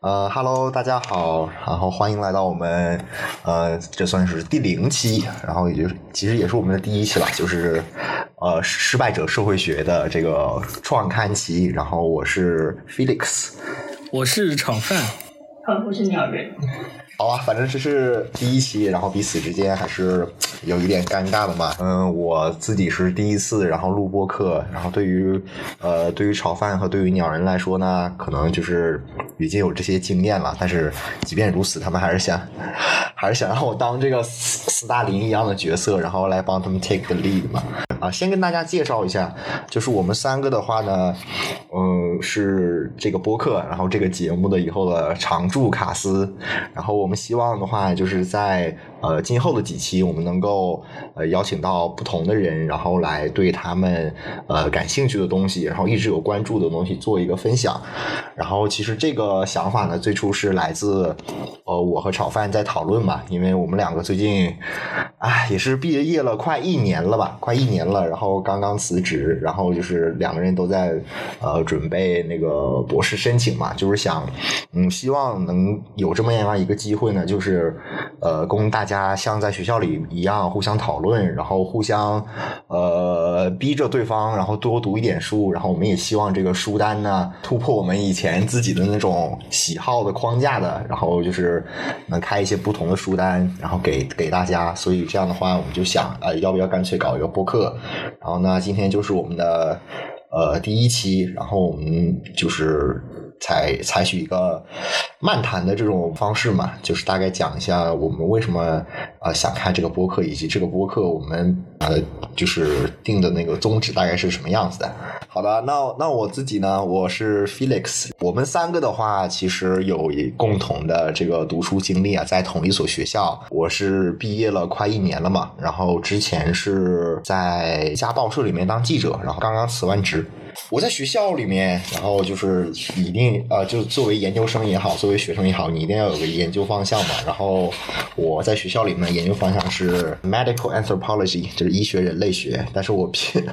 呃，Hello，大家好，然后欢迎来到我们呃，这算是第零期，然后也就是其实也是我们的第一期了，就是呃失败者社会学的这个创刊期，然后我是 Felix，我是炒饭，我是鸟人。好吧，反正这是第一期，然后彼此之间还是有一点尴尬的嘛。嗯，我自己是第一次，然后录播课，然后对于呃对于炒饭和对于鸟人来说呢，可能就是已经有这些经验了。但是即便如此，他们还是想 还是想让我当这个斯斯大林一样的角色，然后来帮他们 take the lead 嘛。啊，先跟大家介绍一下，就是我们三个的话呢，嗯，是这个播客，然后这个节目的以后的常驻卡司，然后我们希望的话，就是在呃今后的几期，我们能够呃邀请到不同的人，然后来对他们呃感兴趣的东西，然后一直有关注的东西做一个分享。然后其实这个想法呢，最初是来自呃我和炒饭在讨论嘛，因为我们两个最近，哎，也是毕业业了快一年了吧，快一年。了，然后刚刚辞职，然后就是两个人都在呃准备那个博士申请嘛，就是想嗯希望能有这么样一个机会呢，就是呃供大家像在学校里一样互相讨论，然后互相呃逼着对方，然后多读一点书，然后我们也希望这个书单呢突破我们以前自己的那种喜好的框架的，然后就是能开一些不同的书单，然后给给大家，所以这样的话我们就想呃要不要干脆搞一个播客。然后呢，今天就是我们的呃第一期，然后我们就是采采取一个漫谈的这种方式嘛，就是大概讲一下我们为什么呃想看这个播客，以及这个播客我们呃就是定的那个宗旨大概是什么样子的。好的，那那我自己呢，我是 Felix。我们三个的话，其实有一共同的这个读书经历啊，在同一所学校。我是毕业了快一年了嘛，然后之前是在家报社里面当记者，然后刚刚辞完职。我在学校里面，然后就是一定呃，就作为研究生也好，作为学生也好，你一定要有个研究方向嘛。然后我在学校里面研究方向是 medical anthropology，就是医学人类学。但是我平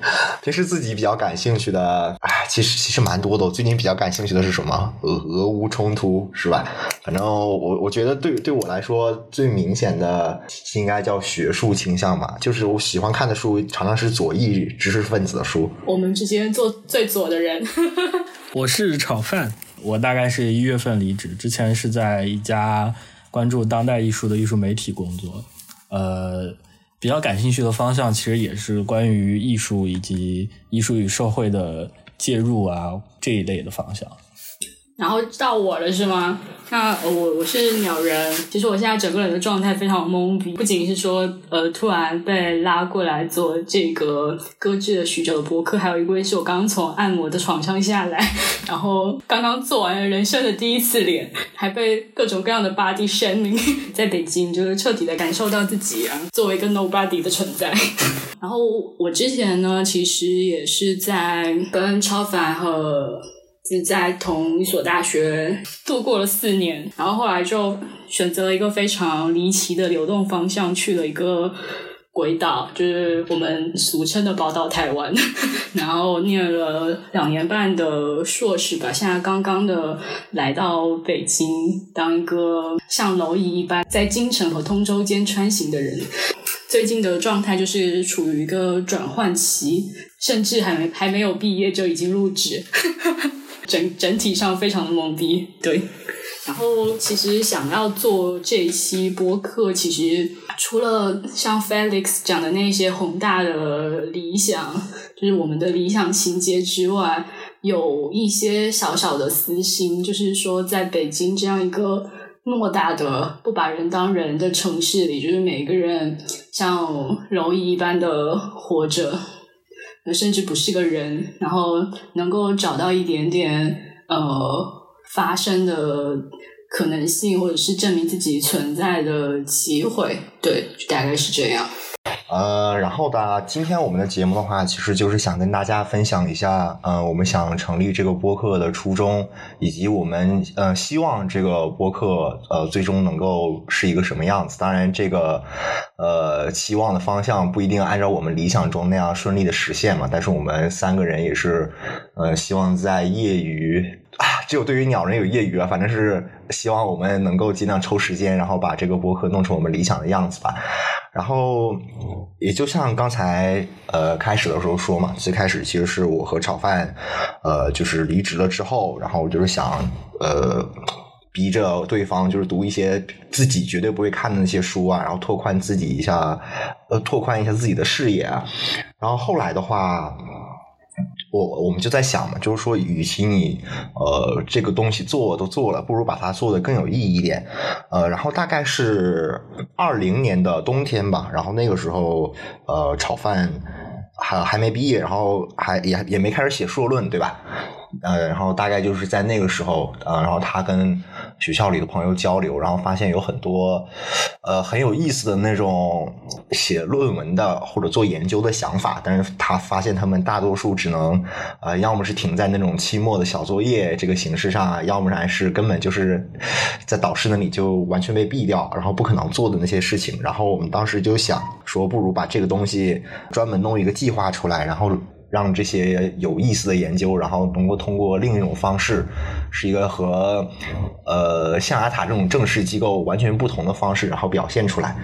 平时自己比较感兴趣的，哎，其实其实蛮多的。我最近比较感兴趣的是什么？俄俄乌冲突是吧？反正我我觉得对对我来说最明显的应该叫学术倾向吧，就是我喜欢看的书常常是左翼知识分子的书。我们之间做。最左的人，我是炒饭。我大概是一月份离职，之前是在一家关注当代艺术的艺术媒体工作。呃，比较感兴趣的方向其实也是关于艺术以及艺术与社会的介入啊这一类的方向。然后到我了是吗？那我我是鸟人。其实我现在整个人的状态非常懵逼，不仅是说呃突然被拉过来做这个搁置了许久的博客，还有一位是我刚刚从按摩的床上下来，然后刚刚做完了人生的第一次脸，还被各种各样的 body shaming，在北京就是彻底的感受到自己啊作为一个 nobody 的存在。然后我之前呢，其实也是在跟超凡和。是在同一所大学度过了四年，然后后来就选择了一个非常离奇的流动方向，去了一个鬼岛，就是我们俗称的宝岛台湾。然后念了两年半的硕士吧，现在刚刚的来到北京，当一个像蝼蚁一般在京城和通州间穿行的人。最近的状态就是处于一个转换期，甚至还没还没有毕业就已经入职。整整体上非常的懵逼，对。然后其实想要做这一期播客，其实除了像 Felix 讲的那些宏大的理想，就是我们的理想情节之外，有一些小小的私心，就是说在北京这样一个偌大的不把人当人的城市里，就是每个人像蝼蚁一般的活着。甚至不是个人，然后能够找到一点点呃发生的可能性，或者是证明自己存在的机会，对，大概是这样。呃，然后吧，今天我们的节目的话，其实就是想跟大家分享一下，呃，我们想成立这个播客的初衷，以及我们呃希望这个播客呃最终能够是一个什么样子。当然，这个呃期望的方向不一定按照我们理想中那样顺利的实现嘛。但是我们三个人也是呃希望在业余。啊只有对于鸟人有业余啊，反正是希望我们能够尽量抽时间，然后把这个博客弄成我们理想的样子吧。然后也就像刚才呃开始的时候说嘛，最开始其实是我和炒饭呃就是离职了之后，然后我就是想呃。逼着对方就是读一些自己绝对不会看的那些书啊，然后拓宽自己一下，呃，拓宽一下自己的视野。然后后来的话，我我们就在想嘛，就是说，与其你呃这个东西做都做了，不如把它做的更有意义一点。呃，然后大概是二零年的冬天吧，然后那个时候呃炒饭还还没毕业，然后还也也没开始写硕论，对吧？呃，然后大概就是在那个时候，呃，然后他跟学校里的朋友交流，然后发现有很多呃很有意思的那种写论文的或者做研究的想法，但是他发现他们大多数只能呃要么是停在那种期末的小作业这个形式上，要么然是根本就是在导师那里就完全被毙掉，然后不可能做的那些事情。然后我们当时就想说，不如把这个东西专门弄一个计划出来，然后。让这些有意思的研究，然后能够通过另一种方式，是一个和呃象牙塔这种正式机构完全不同的方式，然后表现出来。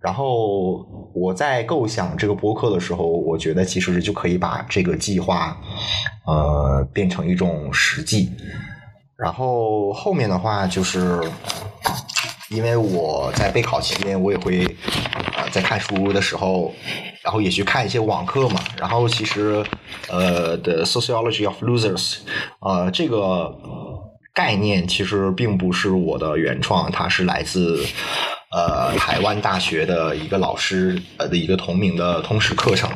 然后我在构想这个播客的时候，我觉得其实就可以把这个计划呃变成一种实际。然后后面的话就是。因为我在备考期间，我也会呃在看书的时候，然后也去看一些网课嘛。然后其实呃的 Sociology of Losers，呃这个概念其实并不是我的原创，它是来自呃台湾大学的一个老师呃的一个同名的通识课程。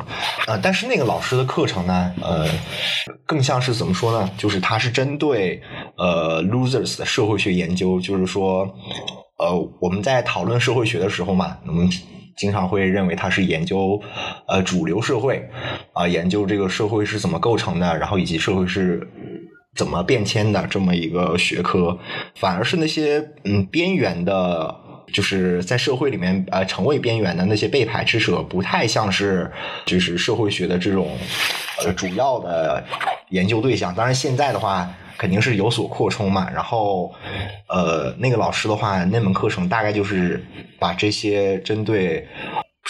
呃，但是那个老师的课程呢，呃更像是怎么说呢？就是它是针对呃 Losers 的社会学研究，就是说。呃，我们在讨论社会学的时候嘛，我们经常会认为它是研究呃主流社会啊，研究这个社会是怎么构成的，然后以及社会是怎么变迁的这么一个学科。反而是那些嗯边缘的，就是在社会里面呃成为边缘的那些被排斥者，不太像是就是社会学的这种呃主要的研究对象。当然，现在的话。肯定是有所扩充嘛，然后，呃，那个老师的话，那门课程大概就是把这些针对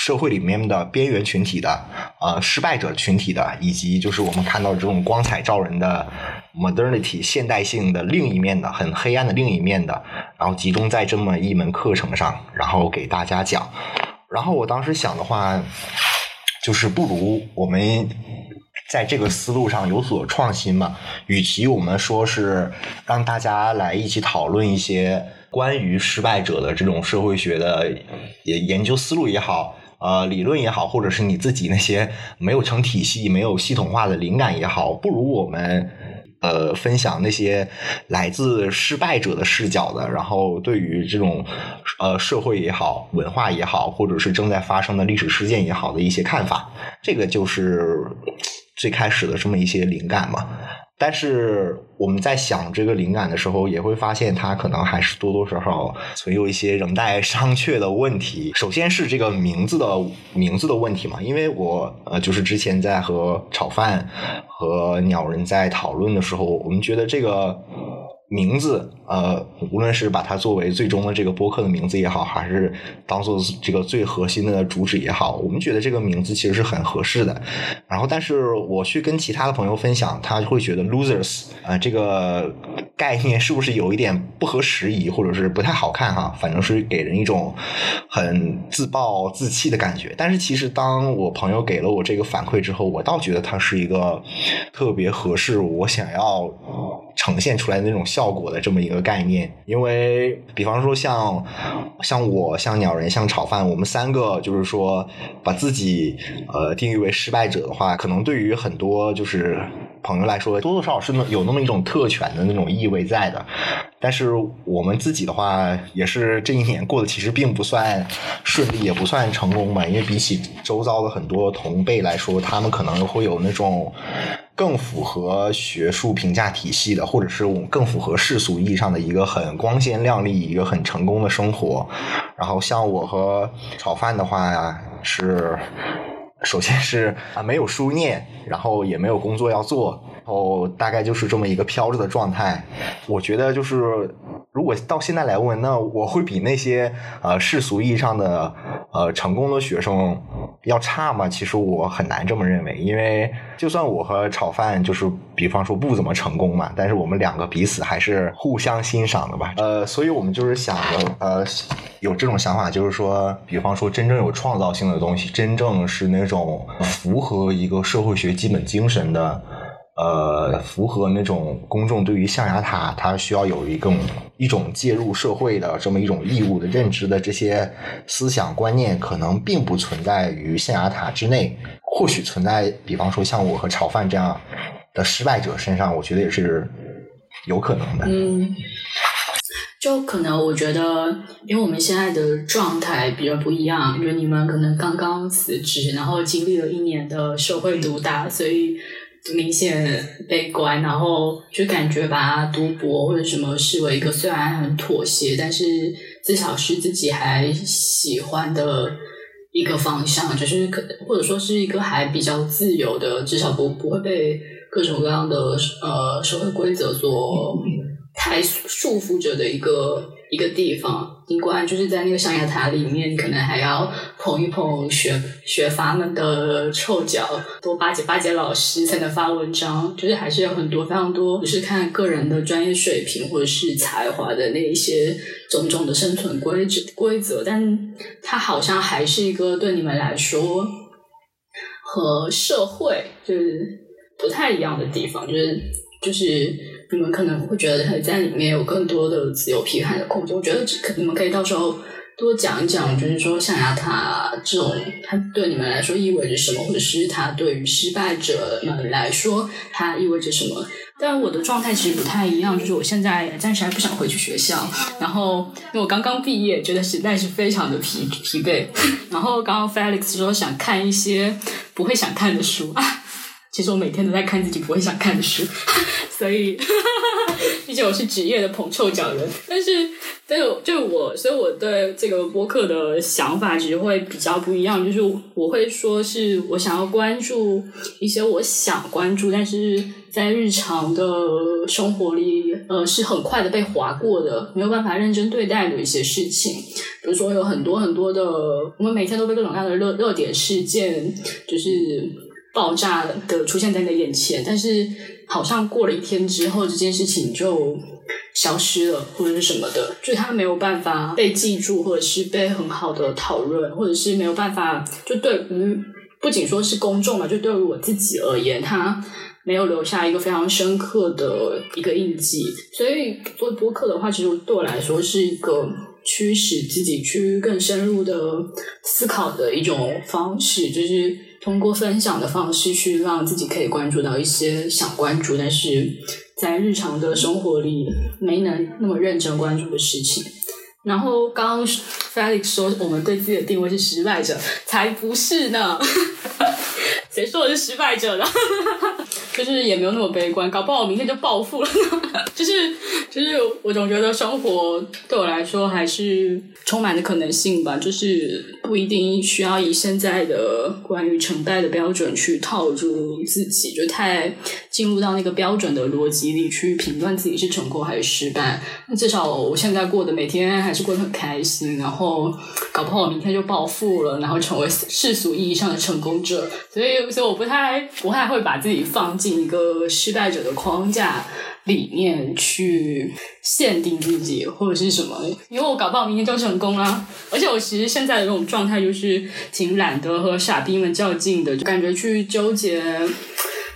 社会里面的边缘群体的，呃，失败者群体的，以及就是我们看到这种光彩照人的 modernity 现代性的另一面的，很黑暗的另一面的，然后集中在这么一门课程上，然后给大家讲。然后我当时想的话，就是不如我们。在这个思路上有所创新嘛？与其我们说是让大家来一起讨论一些关于失败者的这种社会学的研研究思路也好，呃，理论也好，或者是你自己那些没有成体系、没有系统化的灵感也好，不如我们呃分享那些来自失败者的视角的，然后对于这种呃社会也好、文化也好，或者是正在发生的历史事件也好的一些看法，这个就是。最开始的这么一些灵感嘛，但是我们在想这个灵感的时候，也会发现它可能还是多多少少存有一些仍待商榷的问题。首先是这个名字的名字的问题嘛，因为我呃，就是之前在和炒饭和鸟人在讨论的时候，我们觉得这个。名字，呃，无论是把它作为最终的这个播客的名字也好，还是当做这个最核心的主旨也好，我们觉得这个名字其实是很合适的。然后，但是我去跟其他的朋友分享，他会觉得 “losers” 啊这个概念是不是有一点不合时宜，或者是不太好看哈？反正是给人一种很自暴自弃的感觉。但是，其实当我朋友给了我这个反馈之后，我倒觉得它是一个特别合适我想要呈现出来的那种。效果的这么一个概念，因为比方说像像我、像鸟人、像炒饭，我们三个就是说把自己呃定义为失败者的话，可能对于很多就是朋友来说，多多少少是有那么一种特权的那种意味在的。但是我们自己的话，也是这一年过得其实并不算顺利，也不算成功吧。因为比起周遭的很多同辈来说，他们可能会有那种。更符合学术评价体系的，或者是更符合世俗意义上的一个很光鲜亮丽、一个很成功的生活。然后像我和炒饭的话，是首先是啊没有书念，然后也没有工作要做，然后大概就是这么一个飘着的状态。我觉得就是如果到现在来问，那我会比那些呃世俗意义上的呃成功的学生要差吗？其实我很难这么认为，因为就算我和炒饭就是比方说不怎么成功嘛，但是我们两个彼此还是互相欣赏的吧。呃，所以我们就是想着呃有这种想法，就是说，比方说真正有创造性的东西，真正是那种符合一个社会学基本精神的。呃，符合那种公众对于象牙塔它需要有一个一种介入社会的这么一种义务的认知的这些思想观念，可能并不存在于象牙塔之内，或许存在，比方说像我和炒饭这样的失败者身上，我觉得也是有可能的。嗯，就可能我觉得，因为我们现在的状态比较不一样，因为你们可能刚刚辞职，然后经历了一年的社会毒打，所以。明显悲观，然后就感觉把读博或者什么视为一个虽然很妥协，但是至少是自己还喜欢的一个方向，就是可或者说是一个还比较自由的，至少不不会被各种各样的呃社会规则所太束缚着的一个。一个地方，尽管就是在那个象牙塔里面，可能还要捧一捧学学阀们的臭脚，多巴结巴结老师才能发文章，就是还是有很多非常多，不是看个人的专业水平或者是才华的那一些种种的生存规则规则，但它好像还是一个对你们来说和社会就是不太一样的地方，就是就是。你们可能会觉得他在里面有更多的自由批判的空间。我觉得可你们可以到时候多讲一讲，就是说象牙塔这种，它对你们来说意味着什么，或者是它对于失败者们来说它意味着什么。但我的状态其实不太一样，就是我现在暂时还不想回去学校，然后因为我刚刚毕业，觉得实在是非常的疲疲惫。然后刚刚 Felix 说想看一些不会想看的书啊。其实我每天都在看自己不会想看的书，所以，毕竟我是职业的捧臭脚人。但是，但是就我，所以我对这个播客的想法其实会比较不一样。就是我会说是我想要关注一些我想关注，但是在日常的生活里，呃，是很快的被划过的，没有办法认真对待的一些事情。比如说，有很多很多的，我们每天都被各种各样的热热点事件，就是。爆炸的出现在你的眼前，但是好像过了一天之后，这件事情就消失了，或者是什么的，就它没有办法被记住，或者是被很好的讨论，或者是没有办法，就对于不仅说是公众嘛，就对于我自己而言，它没有留下一个非常深刻的一个印记。所以做播客的话，其实对我来说是一个驱使自己去更深入的思考的一种方式，就是。通过分享的方式去让自己可以关注到一些想关注，但是在日常的生活里没能那么认真关注的事情。然后刚刚 Felix 说我们对自己的定位是失败者，才不是呢！谁说我是失败者的？就是也没有那么悲观，搞不好我明天就暴富了。就 是就是，我总觉得生活对我来说还是充满着可能性吧。就是不一定需要以现在的关于成败的标准去套住自己，就太进入到那个标准的逻辑里去评断自己是成功还是失败。那至少我现在过的每天还是过得很开心，然后搞不好我明天就暴富了，然后成为世俗意义上的成功者。所以，所以我不太不太会把自己放进。一个失败者的框架里面去限定自己或者是什么，因为我搞不好明天就成功了。而且我其实现在的这种状态就是挺懒得和傻逼们较劲的，就感觉去纠结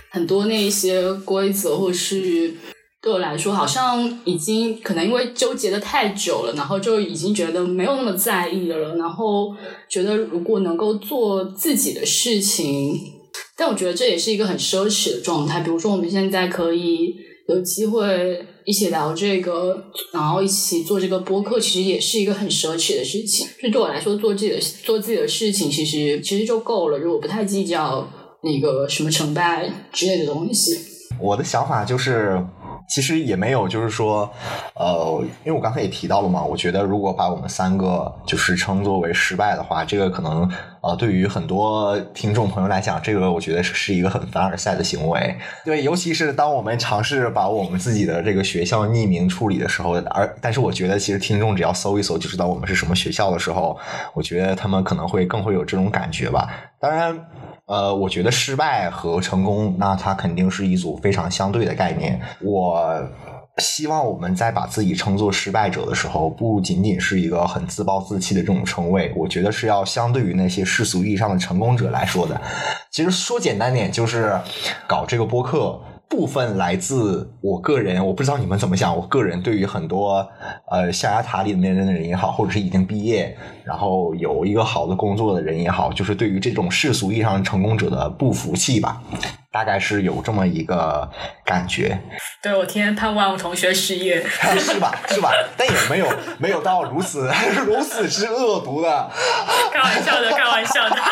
很多那一些规则，或是对我来说好像已经可能因为纠结的太久了，然后就已经觉得没有那么在意了，然后觉得如果能够做自己的事情。但我觉得这也是一个很奢侈的状态。比如说，我们现在可以有机会一起聊这个，然后一起做这个播客，其实也是一个很奢侈的事情。就对我来说，做自己的做自己的事情，其实其实就够了。如果不太计较那个什么成败之类的东西，我的想法就是。其实也没有，就是说，呃，因为我刚才也提到了嘛，我觉得如果把我们三个就是称作为失败的话，这个可能呃，对于很多听众朋友来讲，这个我觉得是是一个很凡尔赛的行为。对，尤其是当我们尝试把我们自己的这个学校匿名处理的时候，而但是我觉得其实听众只要搜一搜就知道我们是什么学校的时候，我觉得他们可能会更会有这种感觉吧。当然。呃，我觉得失败和成功，那它肯定是一组非常相对的概念。我希望我们在把自己称作失败者的时候，不仅仅是一个很自暴自弃的这种称谓，我觉得是要相对于那些世俗意义上的成功者来说的。其实说简单点，就是搞这个播客。部分来自我个人，我不知道你们怎么想。我个人对于很多呃象牙塔里面的人也好，或者是已经毕业，然后有一个好的工作的人也好，就是对于这种世俗意义上成功者的不服气吧，大概是有这么一个感觉。对我天天盼望我同学失业，是吧？是吧？但也没有没有到如此 如此之恶毒的。开玩笑的，开玩笑的。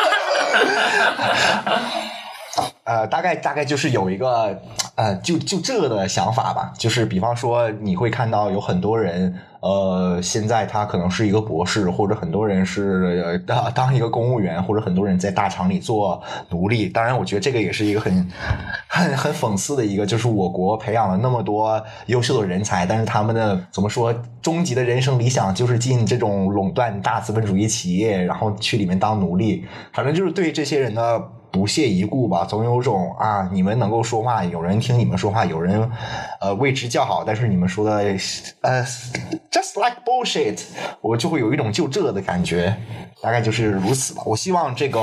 呃，大概大概就是有一个呃，就就这的想法吧。就是比方说，你会看到有很多人，呃，现在他可能是一个博士，或者很多人是当当一个公务员，或者很多人在大厂里做奴隶。当然，我觉得这个也是一个很很很讽刺的一个，就是我国培养了那么多优秀的人才，但是他们的怎么说，终极的人生理想就是进这种垄断大资本主义企业，然后去里面当奴隶。反正就是对这些人的。不屑一顾吧，总有种啊，你们能够说话，有人听你们说话，有人呃为之叫好，但是你们说的呃 just like bullshit，我就会有一种就这的感觉，大概就是如此吧。我希望这个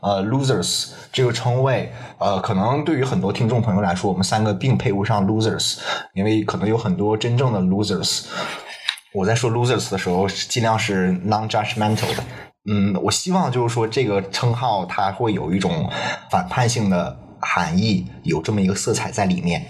呃 losers 这个称谓，呃，可能对于很多听众朋友来说，我们三个并配不上 losers，因为可能有很多真正的 losers。我在说 losers 的时候，尽量是 non-judgmental 的。嗯，我希望就是说这个称号它会有一种反叛性的含义，有这么一个色彩在里面。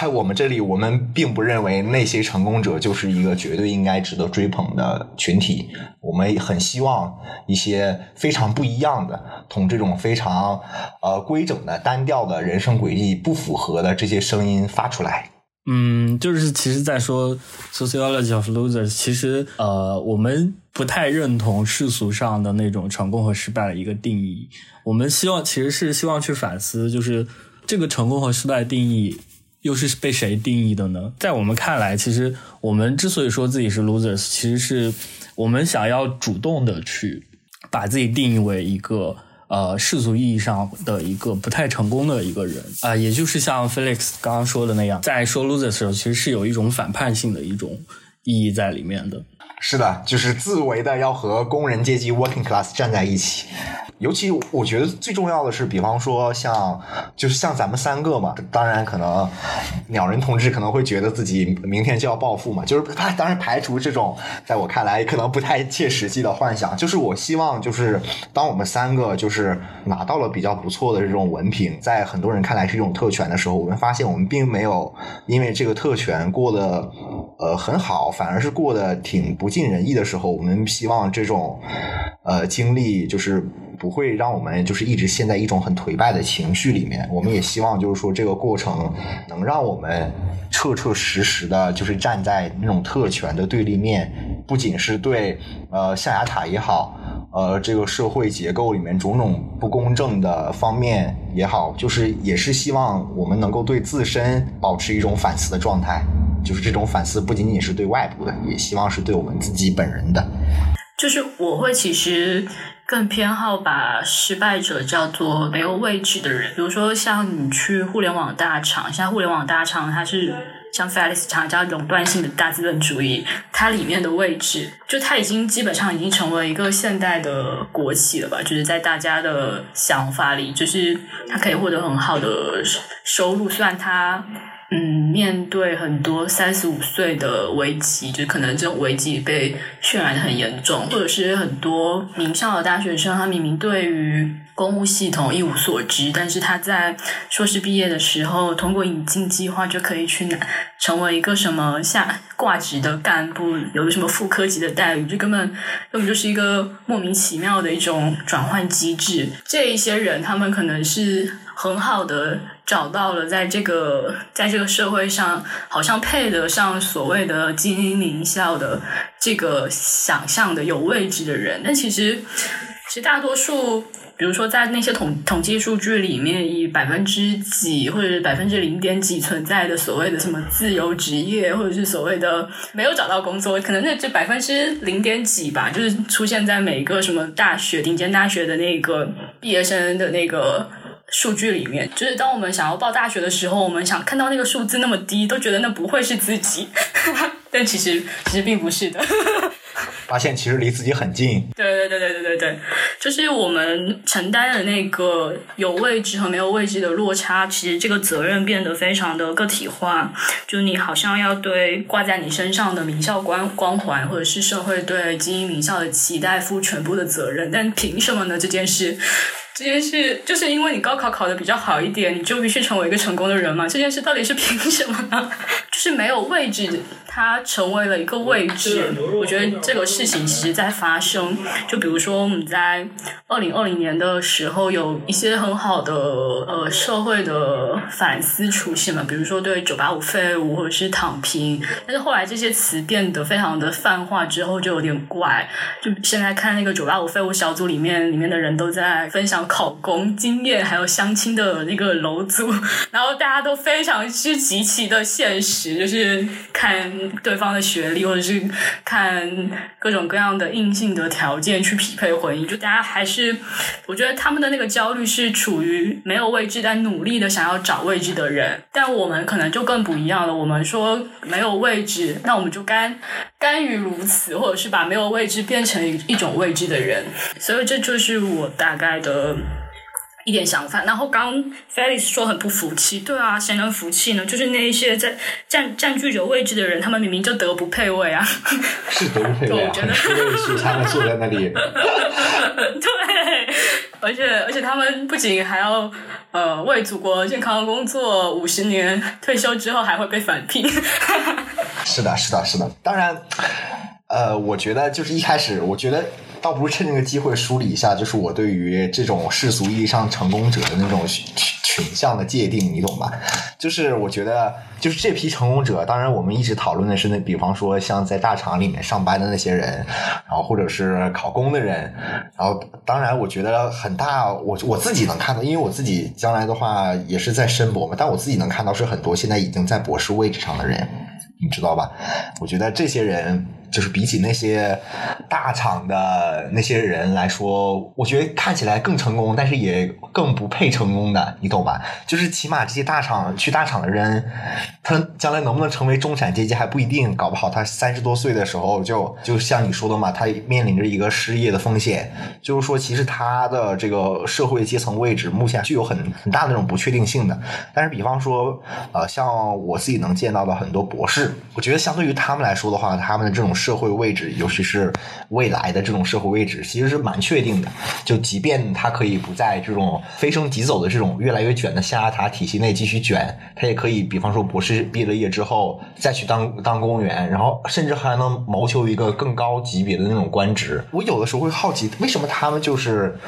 在我们这里，我们并不认为那些成功者就是一个绝对应该值得追捧的群体。我们很希望一些非常不一样的，同这种非常呃规整的单调的人生轨迹不符合的这些声音发出来。嗯，就是其实，在说 sociology of losers，其实呃，我们不太认同世俗上的那种成功和失败的一个定义。我们希望其实是希望去反思，就是这个成功和失败的定义又是被谁定义的呢？在我们看来，其实我们之所以说自己是 losers，其实是我们想要主动的去把自己定义为一个。呃，世俗意义上的一个不太成功的一个人啊，也就是像 Felix 刚刚说的那样，在说 loser 的时候，其实是有一种反叛性的一种意义在里面的。是的，就是自为的要和工人阶级 working class 站在一起。尤其我觉得最重要的是，比方说像就是像咱们三个嘛，当然可能鸟人同志可能会觉得自己明天就要暴富嘛，就是他当然排除这种在我看来可能不太切实际的幻想。就是我希望就是当我们三个就是拿到了比较不错的这种文凭，在很多人看来是一种特权的时候，我们发现我们并没有因为这个特权过得呃很好，反而是过得挺不尽人意的时候，我们希望这种呃经历就是。不会让我们就是一直陷在一种很颓败的情绪里面。我们也希望就是说这个过程能让我们彻彻实实的，就是站在那种特权的对立面，不仅是对呃象牙塔也好，呃这个社会结构里面种种不公正的方面也好，就是也是希望我们能够对自身保持一种反思的状态。就是这种反思不仅仅是对外部的，也希望是对我们自己本人的。就是我会其实。更偏好把失败者叫做没有位置的人，比如说像你去互联网大厂，像互联网大厂，它是像 Felix 讲叫垄断性的大资本主义，它里面的位置，就它已经基本上已经成为一个现代的国企了吧？就是在大家的想法里，就是它可以获得很好的收入，虽然它。面对很多三十五岁的危机，就可能这种危机被渲染的很严重，或者是很多名校的大学生，他明明对于公务系统一无所知，但是他在硕士毕业的时候，通过引进计划就可以去拿成为一个什么下挂职的干部，有什么副科级的待遇，这根本根本就是一个莫名其妙的一种转换机制。这一些人，他们可能是很好的。找到了，在这个在这个社会上，好像配得上所谓的精英名校的这个想象的有位置的人，但其实其实大多数，比如说在那些统统计数据里面，以百分之几或者百分之零点几存在的所谓的什么自由职业，或者是所谓的没有找到工作，可能那这百分之零点几吧，就是出现在每个什么大学顶尖大学的那个毕业生的那个。数据里面，就是当我们想要报大学的时候，我们想看到那个数字那么低，都觉得那不会是自己，但其实其实并不是的。发现其实离自己很近。对对对对对对对，就是我们承担的那个有位置和没有位置的落差，其实这个责任变得非常的个体化。就你好像要对挂在你身上的名校光光环，或者是社会对精英名校的期待负全部的责任，但凭什么呢？这件事。这件事就是因为你高考考的比较好一点，你就必须成为一个成功的人嘛？这件事到底是凭什么呢？就是没有位置，它成为了一个位置。我觉得这个事情其实在发生。就比如说我们在二零二零年的时候，有一些很好的呃社会的反思出现嘛，比如说对九八五废物或者是躺平。但是后来这些词变得非常的泛化之后，就有点怪。就现在看那个九八五废物小组里面，里面的人都在分享。考公经验还有相亲的那个楼组，然后大家都非常之极其的现实，就是看对方的学历或者是看各种各样的硬性的条件去匹配婚姻。就大家还是，我觉得他们的那个焦虑是处于没有位置但努力的想要找位置的人，但我们可能就更不一样了。我们说没有位置，那我们就甘甘于如此，或者是把没有位置变成一种位置的人。所以这就是我大概的。一点想法，然后刚 Felix 说很不服气，对啊，谁能服气呢？就是那一些在占占据着位置的人，他们明明就德不配位啊，是德不配位啊，很位是他们坐在那里，对，而且而且他们不仅还要呃为祖国健康工作五十年，退休之后还会被返聘，是的，是的，是的，当然，呃，我觉得就是一开始，我觉得。倒不如趁这个机会梳理一下，就是我对于这种世俗意义上成功者的那种群群像的界定，你懂吧？就是我觉得，就是这批成功者，当然我们一直讨论的是那，比方说像在大厂里面上班的那些人，然后或者是考公的人，然后当然我觉得很大，我我自己能看到，因为我自己将来的话也是在申博嘛，但我自己能看到是很多现在已经在博士位置上的人，你知道吧？我觉得这些人。就是比起那些大厂的那些人来说，我觉得看起来更成功，但是也更不配成功的，你懂吧？就是起码这些大厂去大厂的人，他将来能不能成为中产阶级还不一定，搞不好他三十多岁的时候就就像你说的嘛，他面临着一个失业的风险。就是说，其实他的这个社会阶层位置目前具有很很大的那种不确定性的。但是，比方说，呃，像我自己能见到的很多博士，我觉得相对于他们来说的话，他们的这种。社会位置，尤其是未来的这种社会位置，其实是蛮确定的。就即便他可以不在这种飞升即走的这种越来越卷的象牙塔体系内继续卷，他也可以，比方说博士毕了业之后再去当当公务员，然后甚至还能谋求一个更高级别的那种官职。我有的时候会好奇，为什么他们就是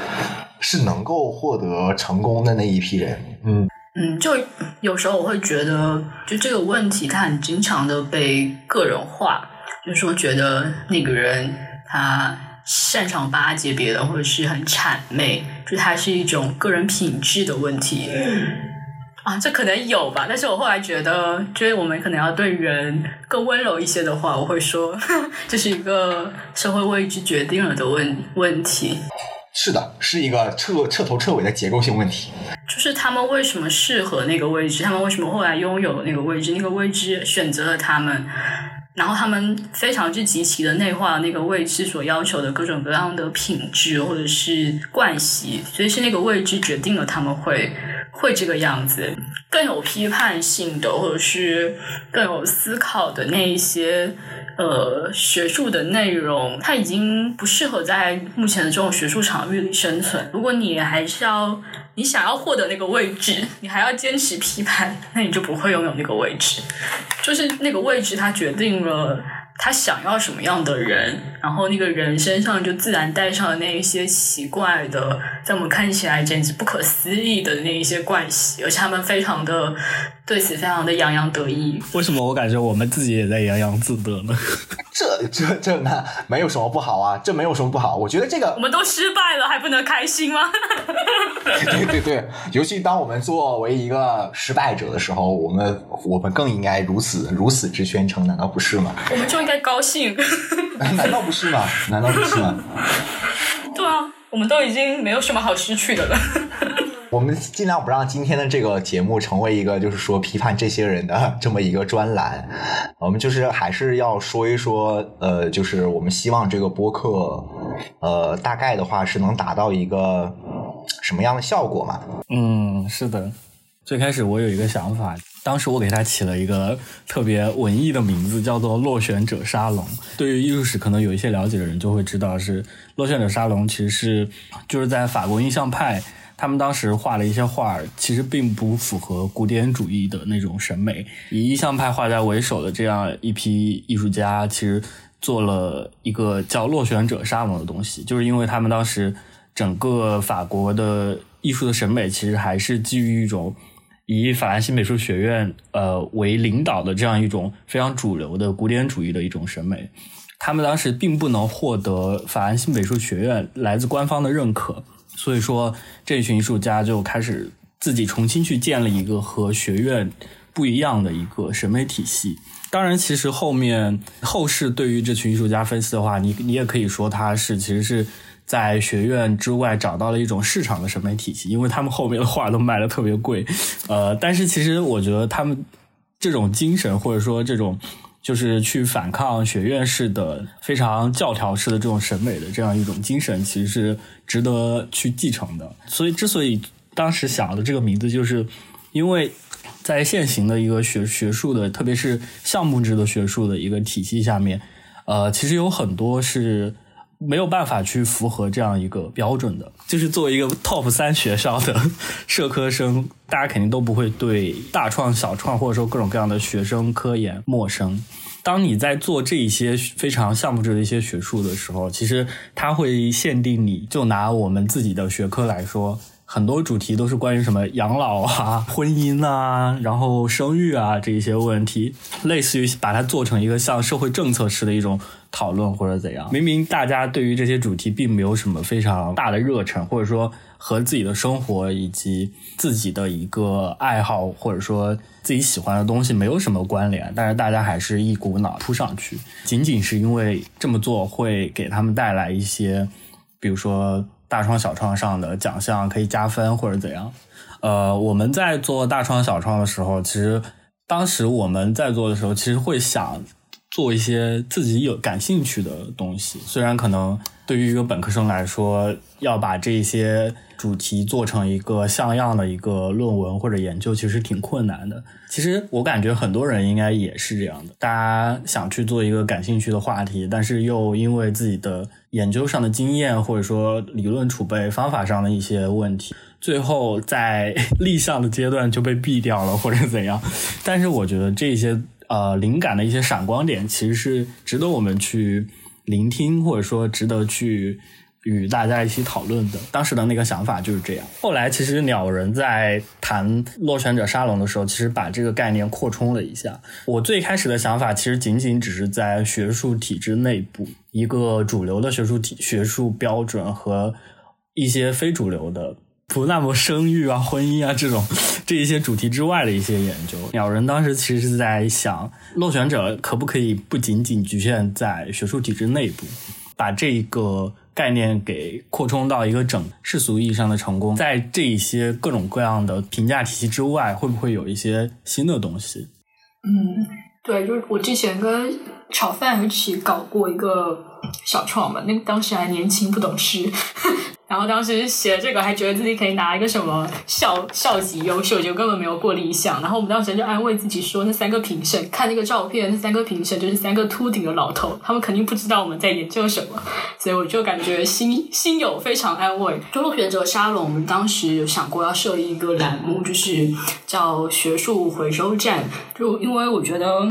是能够获得成功的那一批人？嗯嗯，就有时候我会觉得，就这个问题，它很经常的被个人化。就是说觉得那个人他擅长巴结别人，或者是很谄媚，就他是一种个人品质的问题。啊，这可能有吧，但是我后来觉得，就是我们可能要对人更温柔一些的话，我会说 这是一个社会位置决定了的问问题。是的，是一个彻彻头彻尾的结构性问题。就是他们为什么适合那个位置？他们为什么后来拥有那个位置？那个位置选择了他们。然后他们非常之极其的内化那个位置所要求的各种各样的品质或者是惯习，所以是那个位置决定了他们会会这个样子。更有批判性的或者是更有思考的那一些呃学术的内容，它已经不适合在目前的这种学术场域里生存。如果你还是要。你想要获得那个位置，你还要坚持批判，那你就不会拥有那个位置。就是那个位置，它决定了他想要什么样的人，然后那个人身上就自然带上了那一些奇怪的，在我们看起来简直不可思议的那一些怪系，而且他们非常的对此非常的洋洋得意。为什么我感觉我们自己也在洋洋自得呢？这 这这那没有什么不好啊，这没有什么不好。我觉得这个我们都失败了，还不能开心吗？对对对，尤其当我们作为一个失败者的时候，我们我们更应该如此如此之宣称，难道不是吗？我们就应该高兴。难道不是吗？难道不是吗？对啊，我们都已经没有什么好失去的了。我们尽量不让今天的这个节目成为一个就是说批判这些人的这么一个专栏，我们就是还是要说一说，呃，就是我们希望这个播客，呃，大概的话是能达到一个什么样的效果嘛？嗯，是的。最开始我有一个想法，当时我给它起了一个特别文艺的名字，叫做“落选者沙龙”。对于艺术史可能有一些了解的人就会知道，是“落选者沙龙”其实是就是在法国印象派。他们当时画了一些画，其实并不符合古典主义的那种审美。以意象派画家为首的这样一批艺术家，其实做了一个叫“落选者沙龙”的东西，就是因为他们当时整个法国的艺术的审美，其实还是基于一种以法兰西美术学院呃为领导的这样一种非常主流的古典主义的一种审美。他们当时并不能获得法兰西美术学院来自官方的认可。所以说，这群艺术家就开始自己重新去建立一个和学院不一样的一个审美体系。当然，其实后面后世对于这群艺术家分析的话，你你也可以说他是其实是在学院之外找到了一种市场的审美体系，因为他们后面的画都卖的特别贵。呃，但是其实我觉得他们这种精神或者说这种。就是去反抗学院式的非常教条式的这种审美的这样一种精神，其实是值得去继承的。所以，之所以当时想的这个名字，就是因为在现行的一个学学术的，特别是项目制的学术的一个体系下面，呃，其实有很多是没有办法去符合这样一个标准的。就是作为一个 top 三学校的社科生。大家肯定都不会对大创、小创或者说各种各样的学生科研陌生。当你在做这一些非常项目制的一些学术的时候，其实它会限定你。就拿我们自己的学科来说，很多主题都是关于什么养老啊、婚姻啊、然后生育啊这一些问题，类似于把它做成一个像社会政策式的一种讨论或者怎样。明明大家对于这些主题并没有什么非常大的热忱，或者说。和自己的生活以及自己的一个爱好，或者说自己喜欢的东西没有什么关联，但是大家还是一股脑扑上去，仅仅是因为这么做会给他们带来一些，比如说大创小创上的奖项可以加分或者怎样。呃，我们在做大创小创的时候，其实当时我们在做的时候，其实会想做一些自己有感兴趣的东西，虽然可能对于一个本科生来说，要把这些。主题做成一个像样的一个论文或者研究，其实挺困难的。其实我感觉很多人应该也是这样的，大家想去做一个感兴趣的话题，但是又因为自己的研究上的经验或者说理论储备、方法上的一些问题，最后在 立项的阶段就被毙掉了或者怎样。但是我觉得这些呃灵感的一些闪光点，其实是值得我们去聆听，或者说值得去。与大家一起讨论的，当时的那个想法就是这样。后来其实鸟人在谈落选者沙龙的时候，其实把这个概念扩充了一下。我最开始的想法其实仅仅只是在学术体制内部一个主流的学术体学术标准和一些非主流的不那么生育啊、婚姻啊这种 这一些主题之外的一些研究。鸟人当时其实是在想，落选者可不可以不仅仅局限在学术体制内部，把这个。概念给扩充到一个整世俗意义上的成功，在这一些各种各样的评价体系之外，会不会有一些新的东西？嗯，对，就是我之前跟炒饭一起搞过一个小创嘛，那当时还年轻不懂事。然后当时写这个，还觉得自己可以拿一个什么校校级优秀，就根本没有过理想。然后我们当时就安慰自己说，那三个评审看那个照片，那三个评审就是三个秃顶的老头，他们肯定不知道我们在研究什么。所以我就感觉心心有非常安慰。中路学者沙龙，我们当时有想过要设立一个栏目，就是叫学术回收站。就因为我觉得，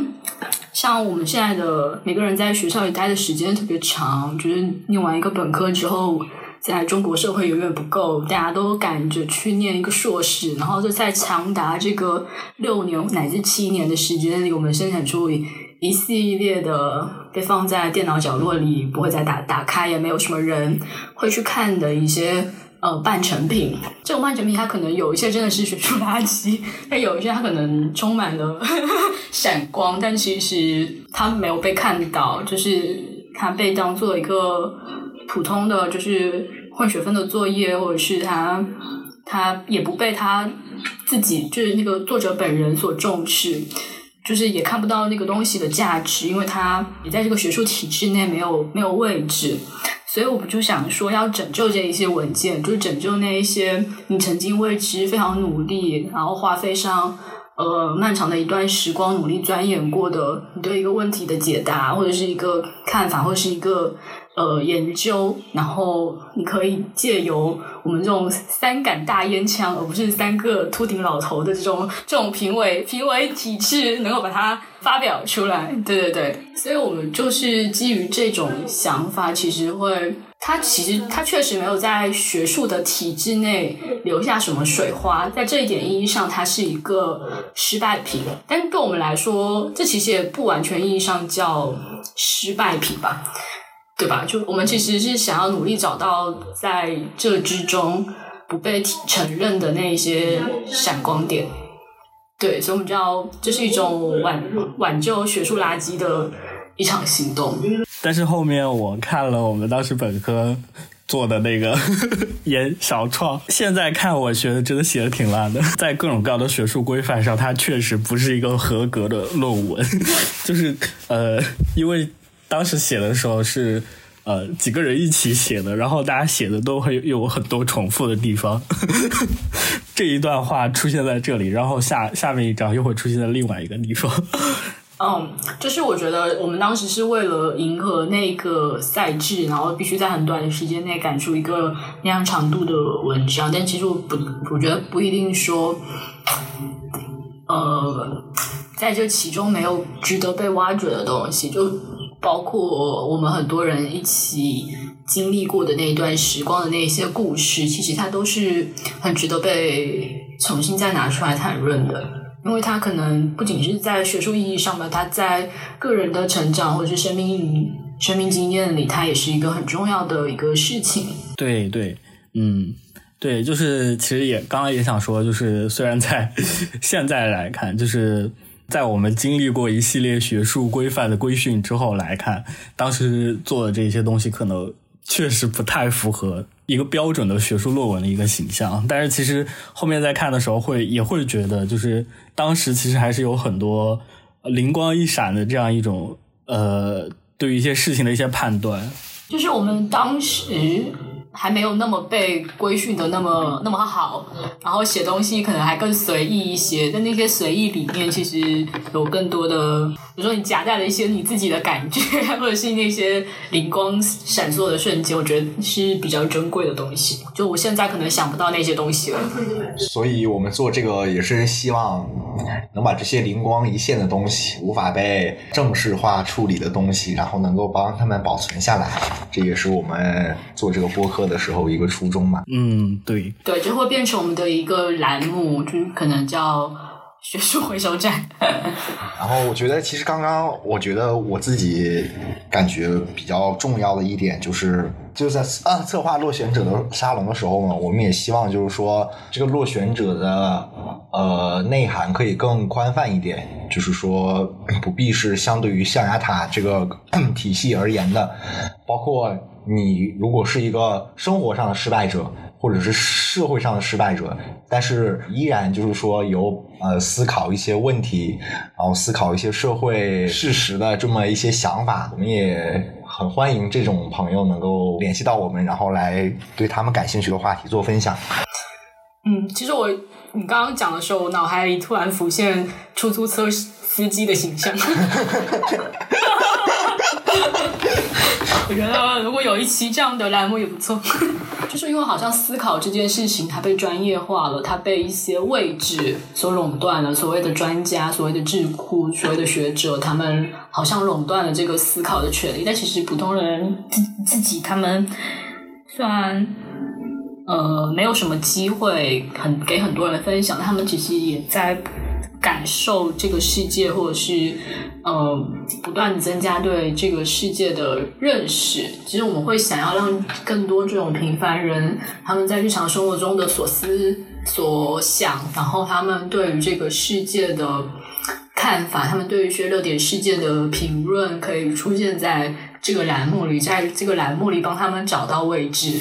像我们现在的每个人在学校里待的时间特别长，就是念完一个本科之后。在中国社会远远不够，大家都赶着去念一个硕士，然后就在长达这个六年乃至七年的时间里，我们生产出一系列的被放在电脑角落里，不会再打打开，也没有什么人会去看的一些呃半成品。这种半成品，它可能有一些真的是学术垃圾，但有一些它可能充满了 闪光，但其实它没有被看到，就是它被当做一个普通的就是混学分的作业，或者是它它也不被他自己就是那个作者本人所重视。就是也看不到那个东西的价值，因为它也在这个学术体制内没有没有位置，所以我们就想说要拯救这一些文件，就是拯救那一些你曾经为之非常努力，然后花费上呃漫长的一段时光努力钻研过的你对一个问题的解答，或者是一个看法，或者是一个。呃，研究，然后你可以借由我们这种三杆大烟枪，而不是三个秃顶老头的这种 这种评委评委体制，能够把它发表出来。对对对，所以我们就是基于这种想法，其实会，它其实它确实没有在学术的体制内留下什么水花，在这一点意义上，它是一个失败品。但对我们来说，这其实也不完全意义上叫失败品吧。对吧？就我们其实是想要努力找到在这之中不被承认的那一些闪光点，对，所以我们叫这是一种挽挽救学术垃圾的一场行动。但是后面我看了我们当时本科做的那个 研小创，现在看我觉得真的写的挺烂的，在各种各样的学术规范上，它确实不是一个合格的论文，就是呃，因为。当时写的时候是，呃，几个人一起写的，然后大家写的都会有很多重复的地方。这一段话出现在这里，然后下下面一张又会出现在另外一个地方。嗯，就是我觉得我们当时是为了迎合那个赛制，然后必须在很短的时间内赶出一个那样长度的文章。但其实我不，我觉得不一定说，呃，在这其中没有值得被挖掘的东西，就。包括我们很多人一起经历过的那一段时光的那些故事，其实它都是很值得被重新再拿出来谈论的，因为它可能不仅是在学术意义上吧，它在个人的成长或者是生命生命经验里，它也是一个很重要的一个事情。对对，嗯，对，就是其实也刚刚也想说，就是虽然在 现在来看，就是。在我们经历过一系列学术规范的规训之后来看，当时做的这些东西可能确实不太符合一个标准的学术论文的一个形象。但是其实后面在看的时候，会也会觉得，就是当时其实还是有很多灵光一闪的这样一种呃，对于一些事情的一些判断。就是我们当时。还没有那么被规训的那么那么好，然后写东西可能还更随意一些。在那些随意里面，其实有更多的，比如说你夹带了一些你自己的感觉，或者是那些灵光闪烁的瞬间，我觉得是比较珍贵的东西。就我现在可能想不到那些东西了。所以我们做这个也是希望能把这些灵光一现的东西，无法被正式化处理的东西，然后能够帮他们保存下来。这也是我们做这个播客。的时候一个初衷嘛，嗯，对，对，就会变成我们的一个栏目，就可能叫学术回收站。然后我觉得，其实刚刚我觉得我自己感觉比较重要的一点就是，就是在啊策划落选者的沙龙的时候呢，我们也希望就是说这个落选者的呃内涵可以更宽泛一点，就是说不必是相对于象牙塔这个 体系而言的，包括。你如果是一个生活上的失败者，或者是社会上的失败者，但是依然就是说有呃思考一些问题，然后思考一些社会事实的这么一些想法，我们也很欢迎这种朋友能够联系到我们，然后来对他们感兴趣的话题做分享。嗯，其实我你刚刚讲的时候，我脑海里突然浮现出租车司机的形象。我觉得如果有一期这样的栏目也不错，就是因为好像思考这件事情它被专业化了，它被一些位置所垄断了。所谓的专家、所谓的智库、所谓的学者，他们好像垄断了这个思考的权利。但其实普通人自自己，他们虽然呃没有什么机会很给很多人分享，他们其实也在感受这个世界，或者是呃不断增加对这个世界的认识。其实我们会想要让更多这种平凡人，他们在日常生活中的所思所想，然后他们对于这个世界的看法，他们对于一些热点世界的评论，可以出现在这个栏目里，在这个栏目里帮他们找到位置。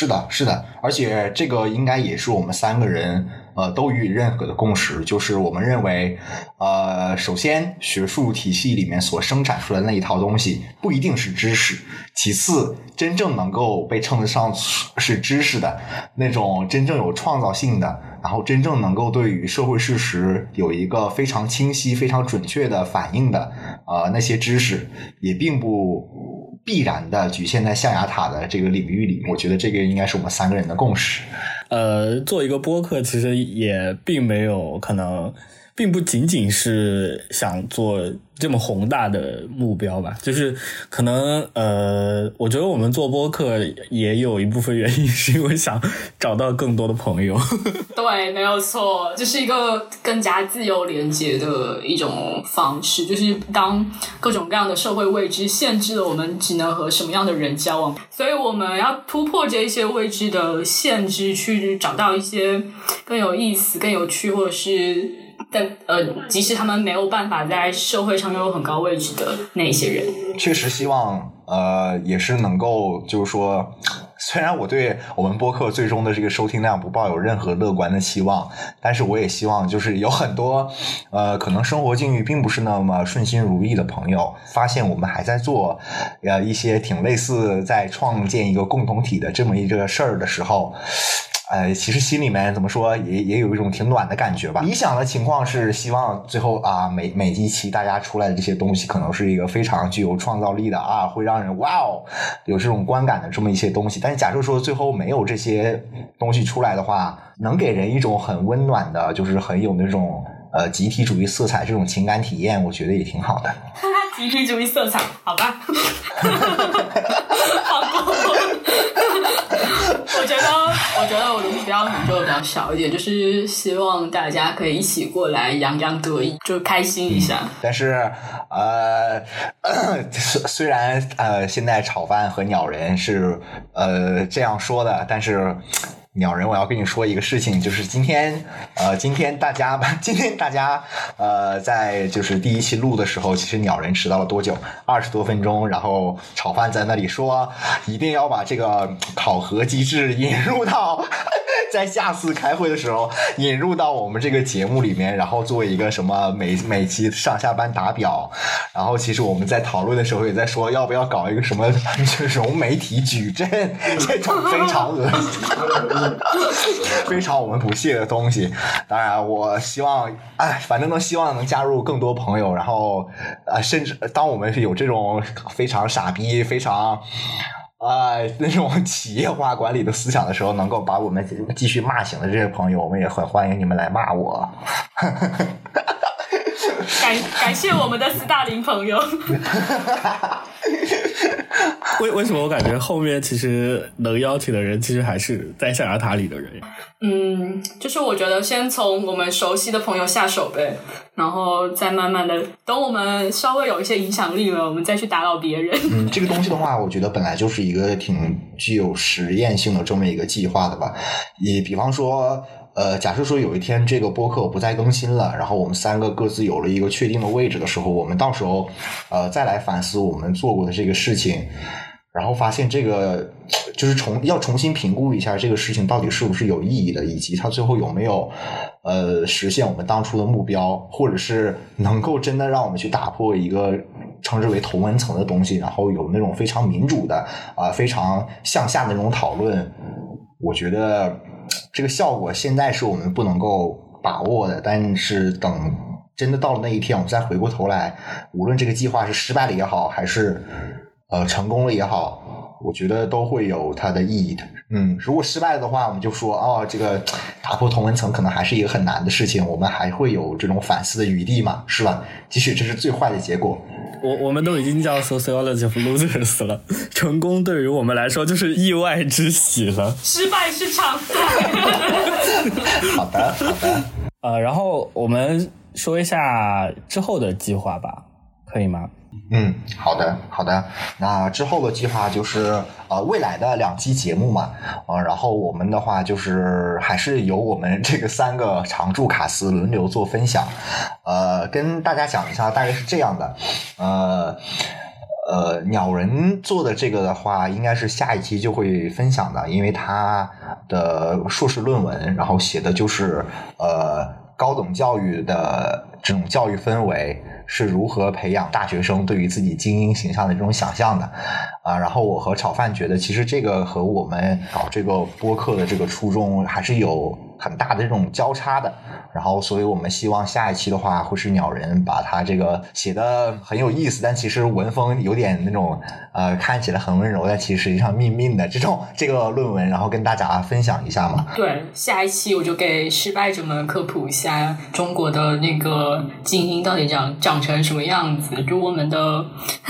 是的，是的，而且这个应该也是我们三个人呃都予以认可的共识，就是我们认为，呃，首先学术体系里面所生产出来那一套东西不一定是知识，其次，真正能够被称得上是知识的那种真正有创造性的，然后真正能够对于社会事实有一个非常清晰、非常准确的反应的，呃，那些知识也并不。必然的局限在象牙塔的这个领域里，我觉得这个应该是我们三个人的共识。呃，做一个播客，其实也并没有可能。并不仅仅是想做这么宏大的目标吧，就是可能呃，我觉得我们做播客也有一部分原因是因为想找到更多的朋友。对，没有错，这是一个更加自由连接的一种方式。就是当各种各样的社会未知限制了我们只能和什么样的人交往，所以我们要突破这一些未知的限制，去找到一些更有意思、更有趣，或者是。但呃，即使他们没有办法在社会上拥有很高位置的那些人，确实希望呃，也是能够就是说，虽然我对我们播客最终的这个收听量不抱有任何乐观的期望，但是我也希望就是有很多呃，可能生活境遇并不是那么顺心如意的朋友，发现我们还在做呃一些挺类似在创建一个共同体的这么一个事儿的时候。呃，其实心里面怎么说，也也有一种挺暖的感觉吧。理想的情况是希望最后啊，每每一期大家出来的这些东西，可能是一个非常具有创造力的啊，会让人哇哦有这种观感的这么一些东西。但是假设说最后没有这些东西出来的话，能给人一种很温暖的，就是很有那种呃集体主义色彩这种情感体验，我觉得也挺好的。哈 哈集体主义色彩，好吧。哈哈哈我觉得，我觉得我的目标可能就比较小一点，就是希望大家可以一起过来洋洋得意，就开心一下。但是，呃，虽虽然呃，现在炒饭和鸟人是呃这样说的，但是。鸟人，我要跟你说一个事情，就是今天，呃，今天大家吧，今天大家，呃，在就是第一期录的时候，其实鸟人迟到了多久？二十多分钟。然后炒饭在那里说，一定要把这个考核机制引入到。在下次开会的时候引入到我们这个节目里面，然后做一个什么每每期上下班打表，然后其实我们在讨论的时候也在说要不要搞一个什么 融媒体矩阵这种非常恶心、非常我们不屑的东西。当然，我希望哎，反正能希望能加入更多朋友，然后啊，甚至当我们是有这种非常傻逼、非常。啊，那种企业化管理的思想的时候，能够把我们继续骂醒的这些朋友，我们也很欢迎你们来骂我。感感谢我们的斯大林朋友。为为什么我感觉后面其实能邀请的人，其实还是在象牙塔里的人？嗯，就是我觉得先从我们熟悉的朋友下手呗，然后再慢慢的，等我们稍微有一些影响力了，我们再去打扰别人。嗯，这个东西的话，我觉得本来就是一个挺具有实验性的这么一个计划的吧。你比方说。呃，假设说有一天这个播客不再更新了，然后我们三个各自有了一个确定的位置的时候，我们到时候呃再来反思我们做过的这个事情，然后发现这个就是重要重新评估一下这个事情到底是不是有意义的，以及它最后有没有呃实现我们当初的目标，或者是能够真的让我们去打破一个称之为同文层的东西，然后有那种非常民主的啊非常向下的那种讨论，我觉得。这个效果现在是我们不能够把握的，但是等真的到了那一天，我们再回过头来，无论这个计划是失败了也好，还是呃成功了也好，我觉得都会有它的意义的。嗯，如果失败了的话，我们就说哦，这个打破同文层可能还是一个很难的事情，我们还会有这种反思的余地嘛，是吧？即使这是最坏的结果。我我们都已经叫 sociology of losers 了，成功对于我们来说就是意外之喜了，失败是常态。好的，好的。呃，然后我们说一下之后的计划吧，可以吗？嗯，好的，好的。那之后的计划就是呃未来的两期节目嘛，呃，然后我们的话就是还是由我们这个三个常驻卡司轮流做分享，呃，跟大家讲一下，大概是这样的，呃。呃，鸟人做的这个的话，应该是下一期就会分享的，因为他的硕士论文，然后写的就是呃高等教育的这种教育氛围是如何培养大学生对于自己精英形象的这种想象的啊。然后我和炒饭觉得，其实这个和我们搞这个播客的这个初衷还是有很大的这种交叉的。然后，所以我们希望下一期的话，会是鸟人把他这个写的很有意思，但其实文风有点那种呃看起来很温柔，但其实实际上命命的这种这个论文，然后跟大家分享一下嘛。对，下一期我就给失败者们科普一下中国的那个精英到底长长成什么样子，就我们的，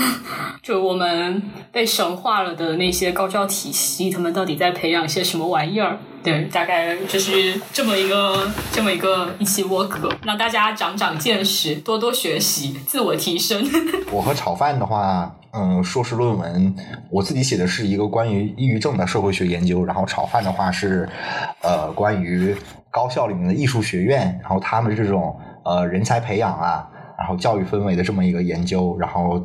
就我们被神化了的那些高教体系，他们到底在培养些什么玩意儿？对，大概就是这么一个这么一个一期窝格，让大家长长见识，多多学习，自我提升。我和炒饭的话，嗯，硕士论文我自己写的是一个关于抑郁症的社会学研究，然后炒饭的话是呃关于高校里面的艺术学院，然后他们这种呃人才培养啊，然后教育氛围的这么一个研究，然后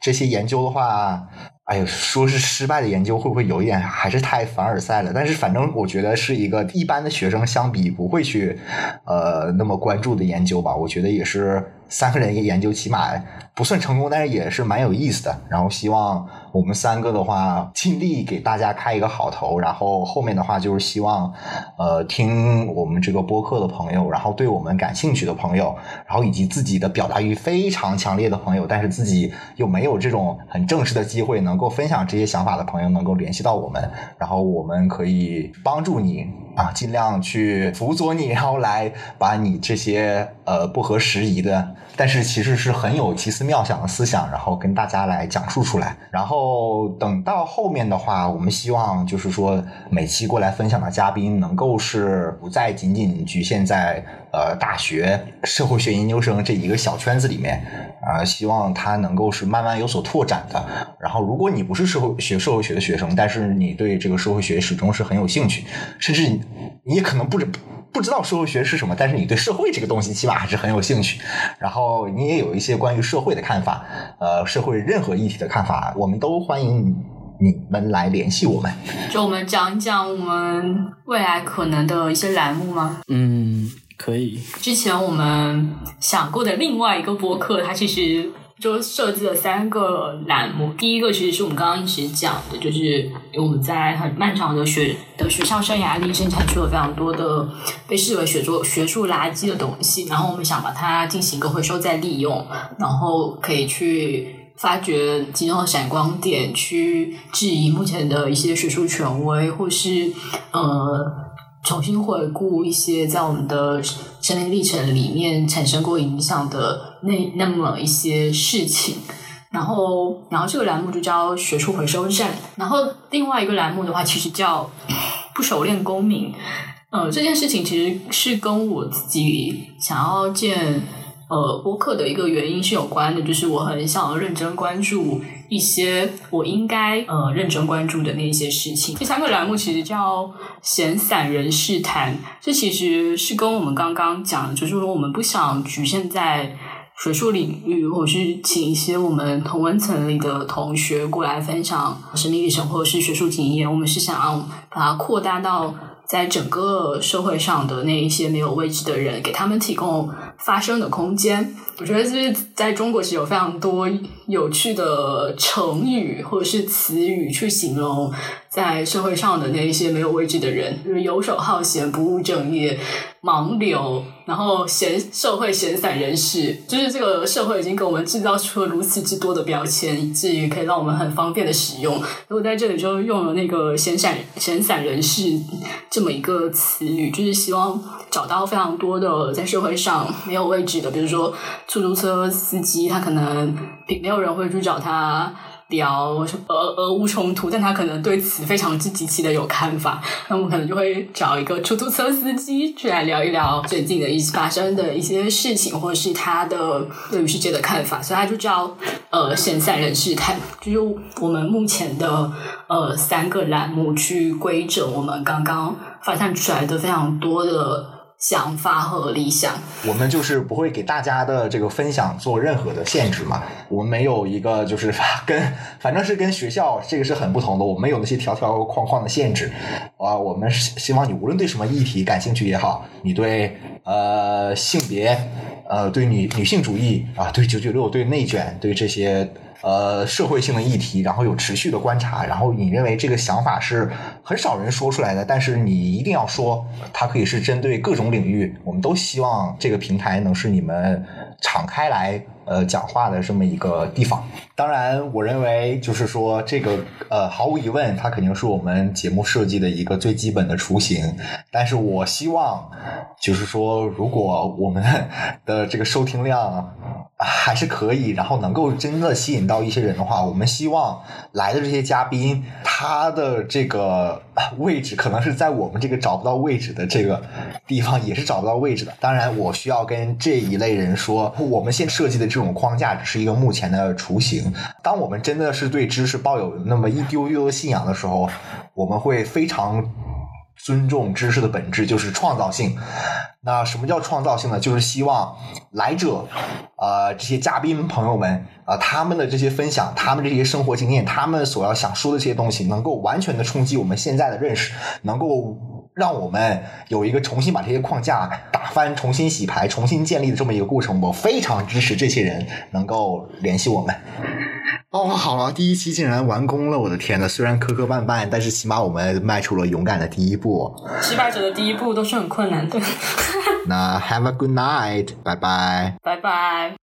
这些研究的话。哎呦，说是失败的研究会不会有一点还是太凡尔赛了？但是反正我觉得是一个一般的学生相比不会去呃那么关注的研究吧。我觉得也是三个人一研究，起码不算成功，但是也是蛮有意思的。然后希望我们三个的话尽力给大家开一个好头。然后后面的话就是希望呃听我们这个播客的朋友，然后对我们感兴趣的朋友，然后以及自己的表达欲非常强烈的朋友，但是自己又没有这种很正式的机会能。够分享这些想法的朋友，能够联系到我们，然后我们可以帮助你啊，尽量去辅佐你，然后来把你这些呃不合时宜的，但是其实是很有奇思妙想的思想，然后跟大家来讲述出来。然后等到后面的话，我们希望就是说每期过来分享的嘉宾，能够是不再仅仅局限在呃大学社会学研究生这一个小圈子里面啊，希望他能够是慢慢有所拓展的。然后如果你不是社会学社会学的学生，但是你对这个社会学始终是很有兴趣，甚至你可能不知不知道社会学是什么，但是你对社会这个东西起码还是很有兴趣。然后你也有一些关于社会的看法，呃，社会任何议题的看法，我们都欢迎你们来联系我们。就我们讲一讲我们未来可能的一些栏目吗？嗯，可以。之前我们想过的另外一个播客，它其实。就设置了三个栏目，第一个其实是我们刚刚一直讲的，就是我们在很漫长的学的学校生涯里生产出了非常多的被视为学术学术垃圾的东西，然后我们想把它进行一个回收再利用，然后可以去发掘其中的闪光点，去质疑目前的一些学术权威，或是呃。重新回顾一些在我们的生命历程里面产生过影响的那那么一些事情，然后，然后这个栏目就叫学术回收站，然后另外一个栏目的话，其实叫不熟练公民。呃，这件事情其实是跟我自己想要建。呃，播客的一个原因是有关的，就是我很想要认真关注一些我应该呃认真关注的那一些事情。第三个栏目其实叫闲散人士谈，这其实是跟我们刚刚讲，就是说我们不想局限在学术领域，或者是请一些我们同温层里的同学过来分享生命历程或者是学术经验，我们是想要把它扩大到。在整个社会上的那一些没有位置的人，给他们提供发生的空间。我觉得就是在中国是有非常多有趣的成语或者是词语去形容在社会上的那一些没有位置的人，就是游手好闲、不务正业。盲流，然后闲社会闲散人士，就是这个社会已经给我们制造出了如此之多的标签，以至于可以让我们很方便的使用。如果在这里就用了那个闲散闲散人士这么一个词语，就是希望找到非常多的在社会上没有位置的，比如说出租车司机，他可能没有人会去找他。聊什么俄俄乌冲突，但他可能对此非常之极其的有看法，那我们可能就会找一个出租车司机去来聊一聊最近的一发生的一些事情，或者是他的对于世界的看法，所以他就叫呃闲散人士谈，就是我们目前的呃三个栏目去规整我们刚刚发散出来的非常多的。想法和理想，我们就是不会给大家的这个分享做任何的限制嘛。我们没有一个就是跟反正是跟学校这个是很不同的，我们有那些条条框框的限制啊。我们希望你无论对什么议题感兴趣也好，你对呃性别呃对女女性主义啊，对九九六对内卷对这些。呃，社会性的议题，然后有持续的观察，然后你认为这个想法是很少人说出来的，但是你一定要说，它可以是针对各种领域。我们都希望这个平台能是你们敞开来呃讲话的这么一个地方。当然，我认为就是说这个呃，毫无疑问，它肯定是我们节目设计的一个最基本的雏形。但是我希望就是说，如果我们的这个收听量。还是可以，然后能够真的吸引到一些人的话，我们希望来的这些嘉宾，他的这个位置可能是在我们这个找不到位置的这个地方，也是找不到位置的。当然，我需要跟这一类人说，我们现设计的这种框架只是一个目前的雏形。当我们真的是对知识抱有那么一丢丢的信仰的时候，我们会非常。尊重知识的本质就是创造性。那什么叫创造性呢？就是希望来者，呃，这些嘉宾朋友们，啊，他们的这些分享，他们这些生活经验，他们所要想说的这些东西，能够完全的冲击我们现在的认识，能够让我们有一个重新把这些框架打翻、重新洗牌、重新建立的这么一个过程。我非常支持这些人能够联系我们。哦，好了，第一期竟然完工了！我的天呐，虽然磕磕绊绊，但是起码我们迈出了勇敢的第一步。失败者的第一步都是很困难的。那 Have a good night，拜拜，拜拜。